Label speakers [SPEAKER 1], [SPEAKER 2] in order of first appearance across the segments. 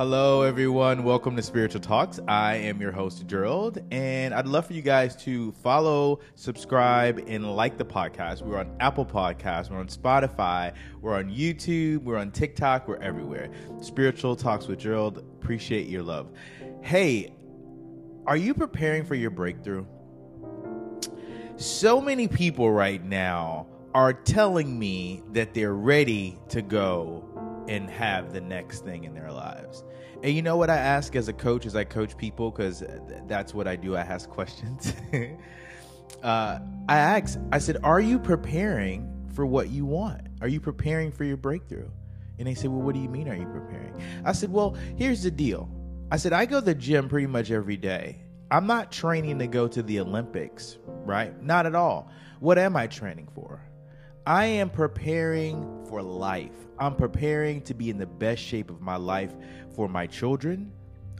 [SPEAKER 1] Hello, everyone. Welcome to Spiritual Talks. I am your host, Gerald, and I'd love for you guys to follow, subscribe, and like the podcast. We're on Apple Podcasts, we're on Spotify, we're on YouTube, we're on TikTok, we're everywhere. Spiritual Talks with Gerald. Appreciate your love. Hey, are you preparing for your breakthrough? So many people right now are telling me that they're ready to go and have the next thing in their lives. And you know what I ask as a coach as I coach people because that's what I do. I ask questions. uh, I ask, I said, "Are you preparing for what you want? Are you preparing for your breakthrough?" And they said, "Well, what do you mean? Are you preparing?" I said, "Well, here's the deal. I said I go to the gym pretty much every day. I'm not training to go to the Olympics, right? Not at all. What am I training for? I am preparing for life. I'm preparing to be in the best shape of my life for my children.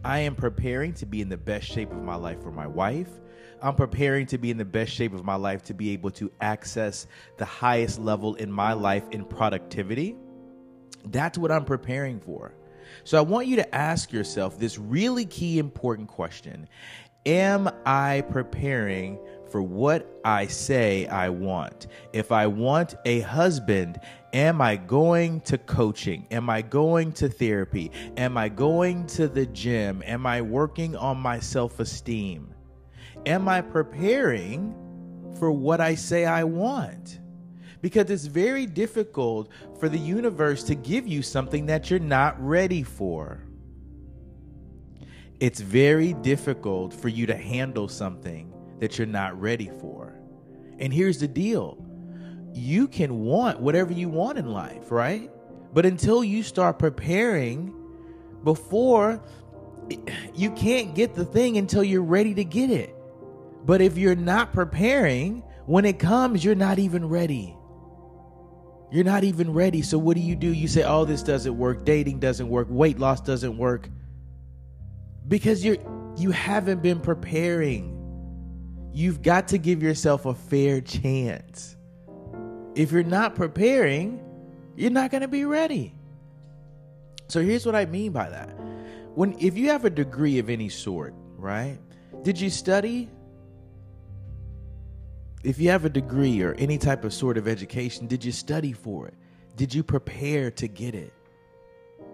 [SPEAKER 1] I am preparing to be in the best shape of my life for my wife. I'm preparing to be in the best shape of my life to be able to access the highest level in my life in productivity. That's what I'm preparing for. So I want you to ask yourself this really key important question Am I preparing for what I say I want. If I want a husband, am I going to coaching? Am I going to therapy? Am I going to the gym? Am I working on my self esteem? Am I preparing for what I say I want? Because it's very difficult for the universe to give you something that you're not ready for. It's very difficult for you to handle something that you're not ready for. And here's the deal you can want whatever you want in life, right? But until you start preparing before, you can't get the thing until you're ready to get it. But if you're not preparing, when it comes, you're not even ready. You're not even ready. So what do you do? You say, "Oh, this doesn't work. Dating doesn't work. Weight loss doesn't work." Because you're you haven't been preparing. You've got to give yourself a fair chance. If you're not preparing, you're not going to be ready. So here's what I mean by that. When if you have a degree of any sort, right? Did you study? If you have a degree or any type of sort of education, did you study for it? Did you prepare to get it?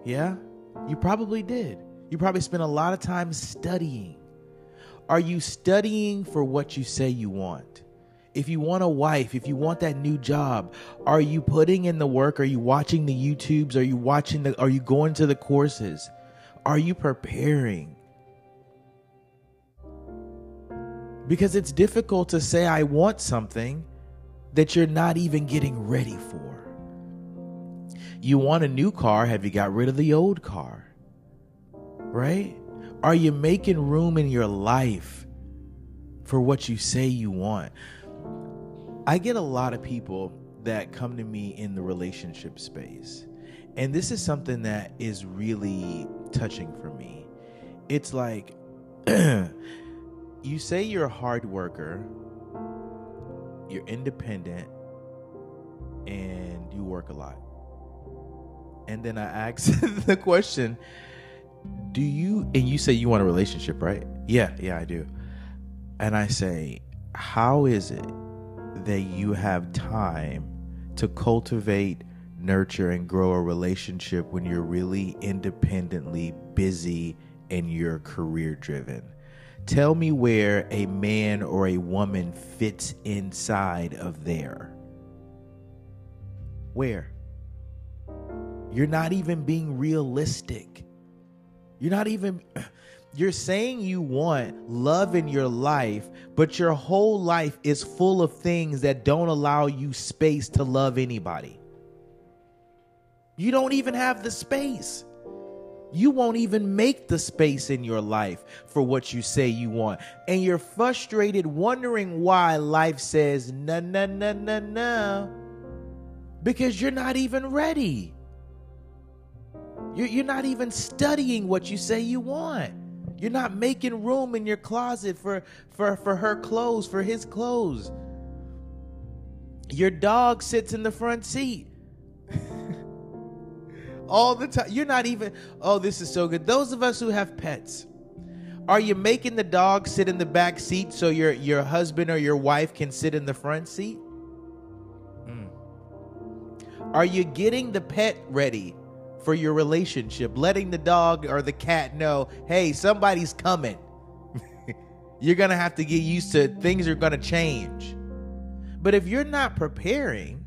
[SPEAKER 1] Yeah? You probably did. You probably spent a lot of time studying. Are you studying for what you say you want? If you want a wife, if you want that new job, are you putting in the work? Are you watching the YouTubes? Are you watching the are you going to the courses? Are you preparing? Because it's difficult to say I want something that you're not even getting ready for. You want a new car, have you got rid of the old car? Right? Are you making room in your life for what you say you want? I get a lot of people that come to me in the relationship space. And this is something that is really touching for me. It's like you say you're a hard worker, you're independent, and you work a lot. And then I ask the question, do you and you say you want a relationship right? Yeah yeah i do. And i say how is it that you have time to cultivate nurture and grow a relationship when you're really independently busy and you're career driven? Tell me where a man or a woman fits inside of there. Where? You're not even being realistic you're not even you're saying you want love in your life, but your whole life is full of things that don't allow you space to love anybody. You don't even have the space. You won't even make the space in your life for what you say you want. And you're frustrated, wondering why life says, no, no, no, no, no. Because you're not even ready. You're, not even studying what you say you want. You're not making room in your closet for, for, for her clothes, for his clothes. Your dog sits in the front seat. all the time. You're not even, oh, this is so good. Those of us who have pets, are you making the dog sit in the back seat so your your husband or your wife can sit in the front seat? Mm. Are you getting the pet ready for your relationship, letting the dog or the cat know, "Hey, somebody's coming." You're going to have to get used to things are going to change. But if you're not preparing,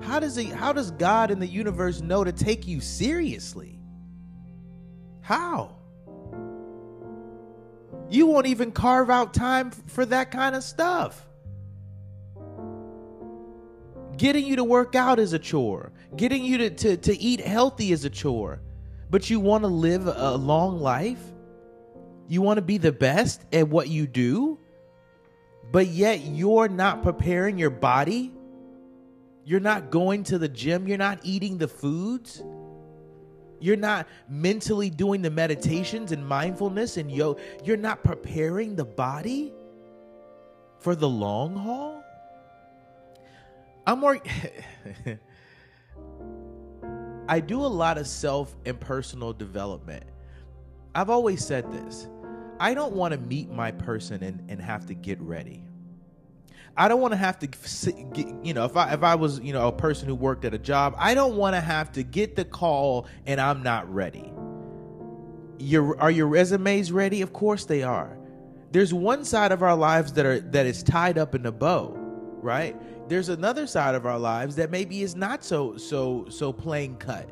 [SPEAKER 1] how does he how does God in the universe know to take you seriously? How? You won't even carve out time for that kind of stuff. Getting you to work out is a chore. Getting you to, to, to eat healthy is a chore. But you want to live a long life? You want to be the best at what you do? But yet you're not preparing your body? You're not going to the gym? You're not eating the foods? You're not mentally doing the meditations and mindfulness and yo, you're not preparing the body for the long haul? I'm more I do a lot of self and personal development. I've always said this. I don't want to meet my person and, and have to get ready. I don't want to have to, you know, if I if I was, you know, a person who worked at a job, I don't want to have to get the call and I'm not ready. Your are your resumes ready? Of course they are. There's one side of our lives that are that is tied up in a bow, right? There's another side of our lives that maybe is not so so so plain cut,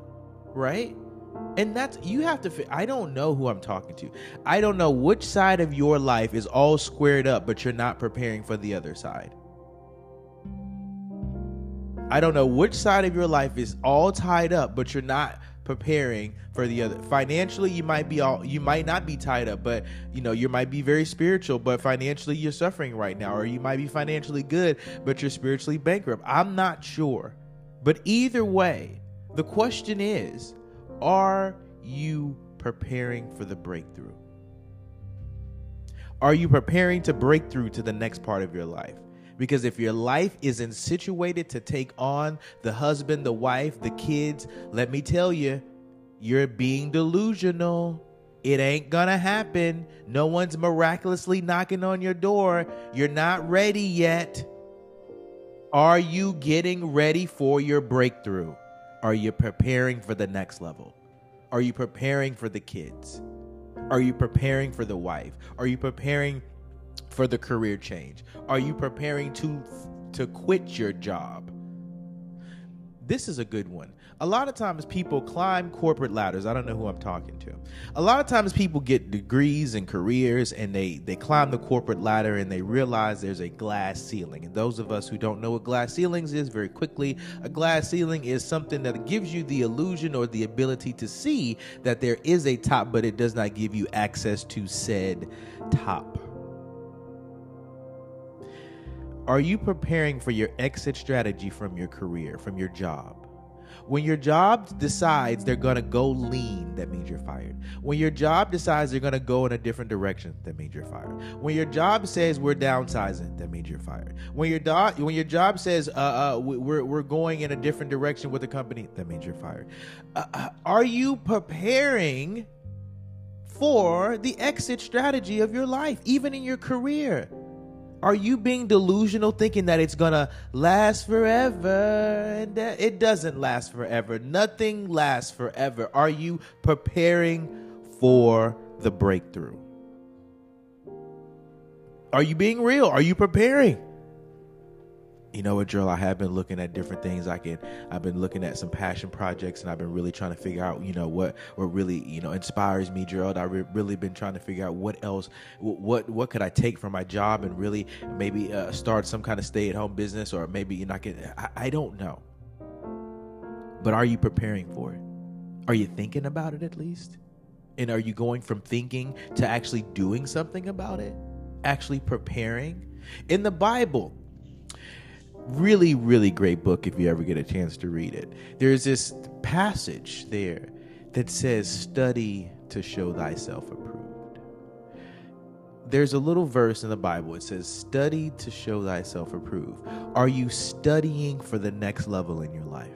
[SPEAKER 1] right? And that's you have to. I don't know who I'm talking to. I don't know which side of your life is all squared up, but you're not preparing for the other side. I don't know which side of your life is all tied up, but you're not preparing for the other. Financially, you might be all you might not be tied up, but you know, you might be very spiritual, but financially you're suffering right now, or you might be financially good, but you're spiritually bankrupt. I'm not sure. But either way, the question is, are you preparing for the breakthrough? Are you preparing to break through to the next part of your life? Because if your life isn't situated to take on the husband, the wife, the kids, let me tell you, you're being delusional. It ain't gonna happen. No one's miraculously knocking on your door. You're not ready yet. Are you getting ready for your breakthrough? Are you preparing for the next level? Are you preparing for the kids? Are you preparing for the wife? Are you preparing for the career change? Are you preparing to to quit your job? This is a good one. A lot of times people climb corporate ladders. I don't know who I'm talking to. A lot of times people get degrees and careers and they they climb the corporate ladder and they realize there's a glass ceiling. And those of us who don't know what glass ceilings is very quickly, a glass ceiling is something that gives you the illusion or the ability to see that there is a top but it does not give you access to said top. Are you preparing for your exit strategy from your career, from your job? When your job decides they're going to go lean, that means you're fired. When your job decides they're going to go in a different direction, that means you're fired. When your job says we're downsizing, that means you're fired. When your do- when your job says uh, uh, we're we're going in a different direction with the company, that means you're fired. Uh, uh, are you preparing for the exit strategy of your life, even in your career? Are you being delusional thinking that it's gonna last forever? And that it doesn't last forever. Nothing lasts forever. Are you preparing for the breakthrough? Are you being real? Are you preparing? You know what, Joel, I have been looking at different things. I can, I've been looking at some passion projects, and I've been really trying to figure out, you know, what what really, you know, inspires me, Gerald. I've re- really been trying to figure out what else, what what could I take from my job and really maybe uh, start some kind of stay at home business, or maybe you know, I can, I, I don't know. But are you preparing for it? Are you thinking about it at least? And are you going from thinking to actually doing something about it? Actually preparing? In the Bible, really, really great book if you ever get a chance to read it. There's this passage there that says, Study to show thyself approved. There's a little verse in the Bible. It says, Study to show thyself approved. Are you studying for the next level in your life?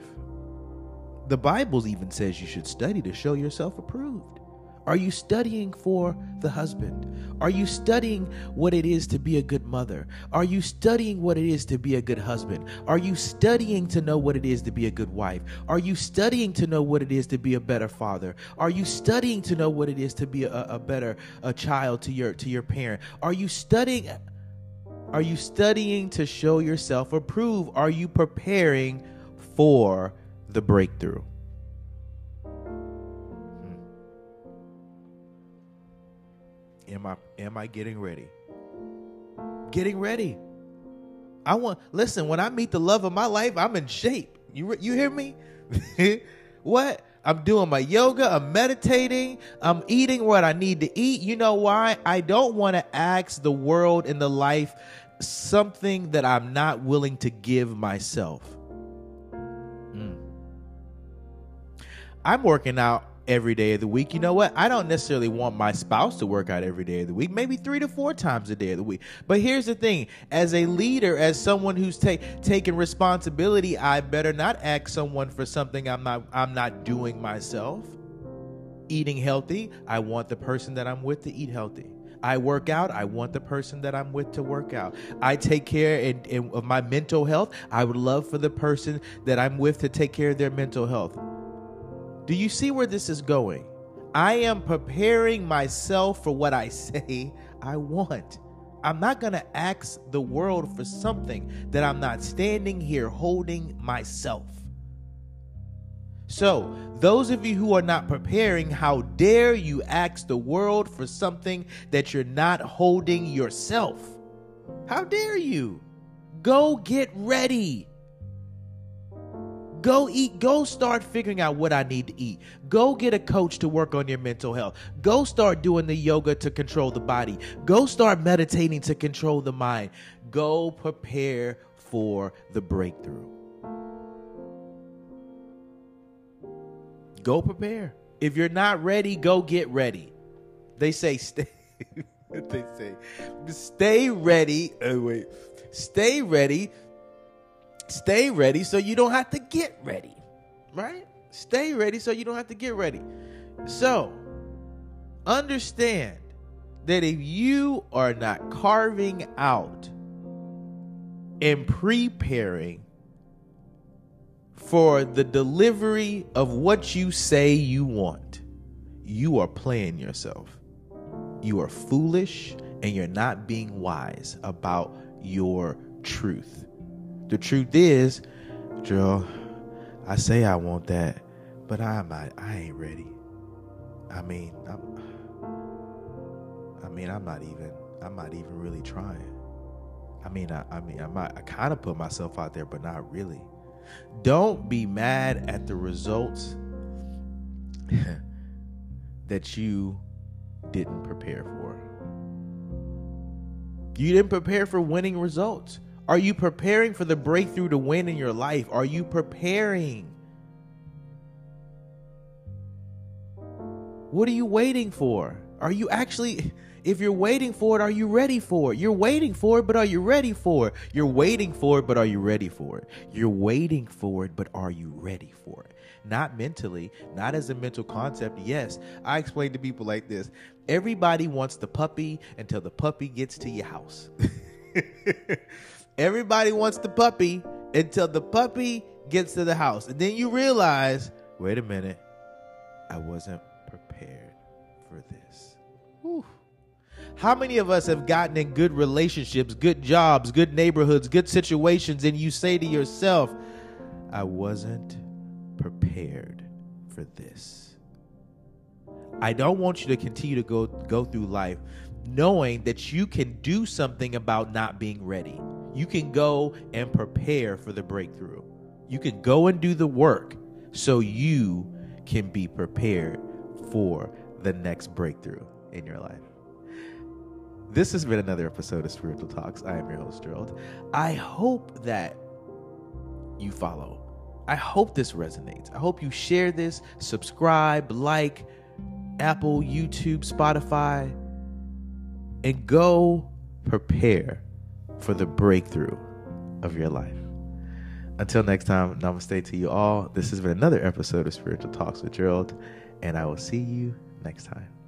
[SPEAKER 1] The Bible even says you should study to show yourself approved. Are you studying for the husband? Are you studying what it is to be a good mother? Are you studying what it is to be a good husband? Are you studying to know what it is to be a good wife? Are you studying to know what it is to be a better father? Are you studying to know what it is to be a, a better a child to your to your parent? Are you studying are you studying to show yourself approved? Are you preparing for the breakthrough? Am I am I getting ready? Getting ready. I want listen, when I meet the love of my life, I'm in shape. You you hear me? what? I'm doing my yoga, I'm meditating, I'm eating what I need to eat. You know why? I don't want to ask the world and the life something that I'm not willing to give myself. Mm. I'm working out every day of the week. You know what? I don't necessarily want my spouse to work out every day of the week, maybe three to four times a day of the week. But here's the thing as a leader, as someone who's ta- taking responsibility, I better not ask someone for something I'm not I'm not doing myself. Eating healthy, I want the person that I'm with to eat healthy. I work out, I want the person that I'm with to work out. I take care in, in, of my mental health. I would love for the person that I'm with to take care of their mental health. Do you see where this is going? I am preparing myself for what I say I want. I'm not going to ask the world for something that I'm not standing here holding myself. So, those of you who are not preparing, how dare you ask the world for something that you're not holding yourself? How dare you? Go get ready. Go eat, go start figuring out what I need to eat. Go get a coach to work on your mental health. Go start doing the yoga to control the body. Go start meditating to control the mind. Go prepare for the breakthrough. Go prepare. If you're not ready, go get ready. They say stay they say stay ready. Oh wait. Stay ready stay ready so you don't have to get ready, right? Stay ready so you don't have to get ready. So, understand that if you are not carving out and preparing for the delivery of what you say you want, you are playing yourself. You are foolish and you're not being wise about your truth. The truth is, Joe, I say I want that, but I'm not, I ain't ready. I mean, I'm, I mean, I'm not even, I'm not even really trying. I mean, I, I mean, I might, I kind of put myself out there, but not really. Don't be mad at the results that you didn't prepare for. You didn't prepare for winning results. Are you preparing for the breakthrough to win in your life? Are you preparing? What are you waiting for? Are you actually, if you're waiting for it, are you ready for it? You're waiting for it, but are you ready for it? You're waiting for it, but are you ready for it? You're waiting for it, but are you ready for it? Not mentally, not as a mental concept. Yes, I explain to people like this everybody wants the puppy until the puppy gets to your house. Everybody wants the puppy until the puppy gets to the house. And then you realize, wait a minute, I wasn't prepared for this. Whew. How many of us have gotten in good relationships, good jobs, good neighborhoods, good situations, and you say to yourself, I wasn't prepared for this? I don't want you to continue to go go through life knowing that you can do something about not being ready you can go and prepare for the breakthrough. You can go and do the work so you can be prepared for the next breakthrough in your life. This has been another episode of Spiritual Talks. I am your host, Gerald. I hope that you follow. I hope this resonates. I hope you share this, subscribe, like Apple, YouTube, Spotify, and go prepare for the breakthrough of your life. until next time, namaste to you all. This has been another episode of Spiritual Talks with Gerald, and I will see you next time.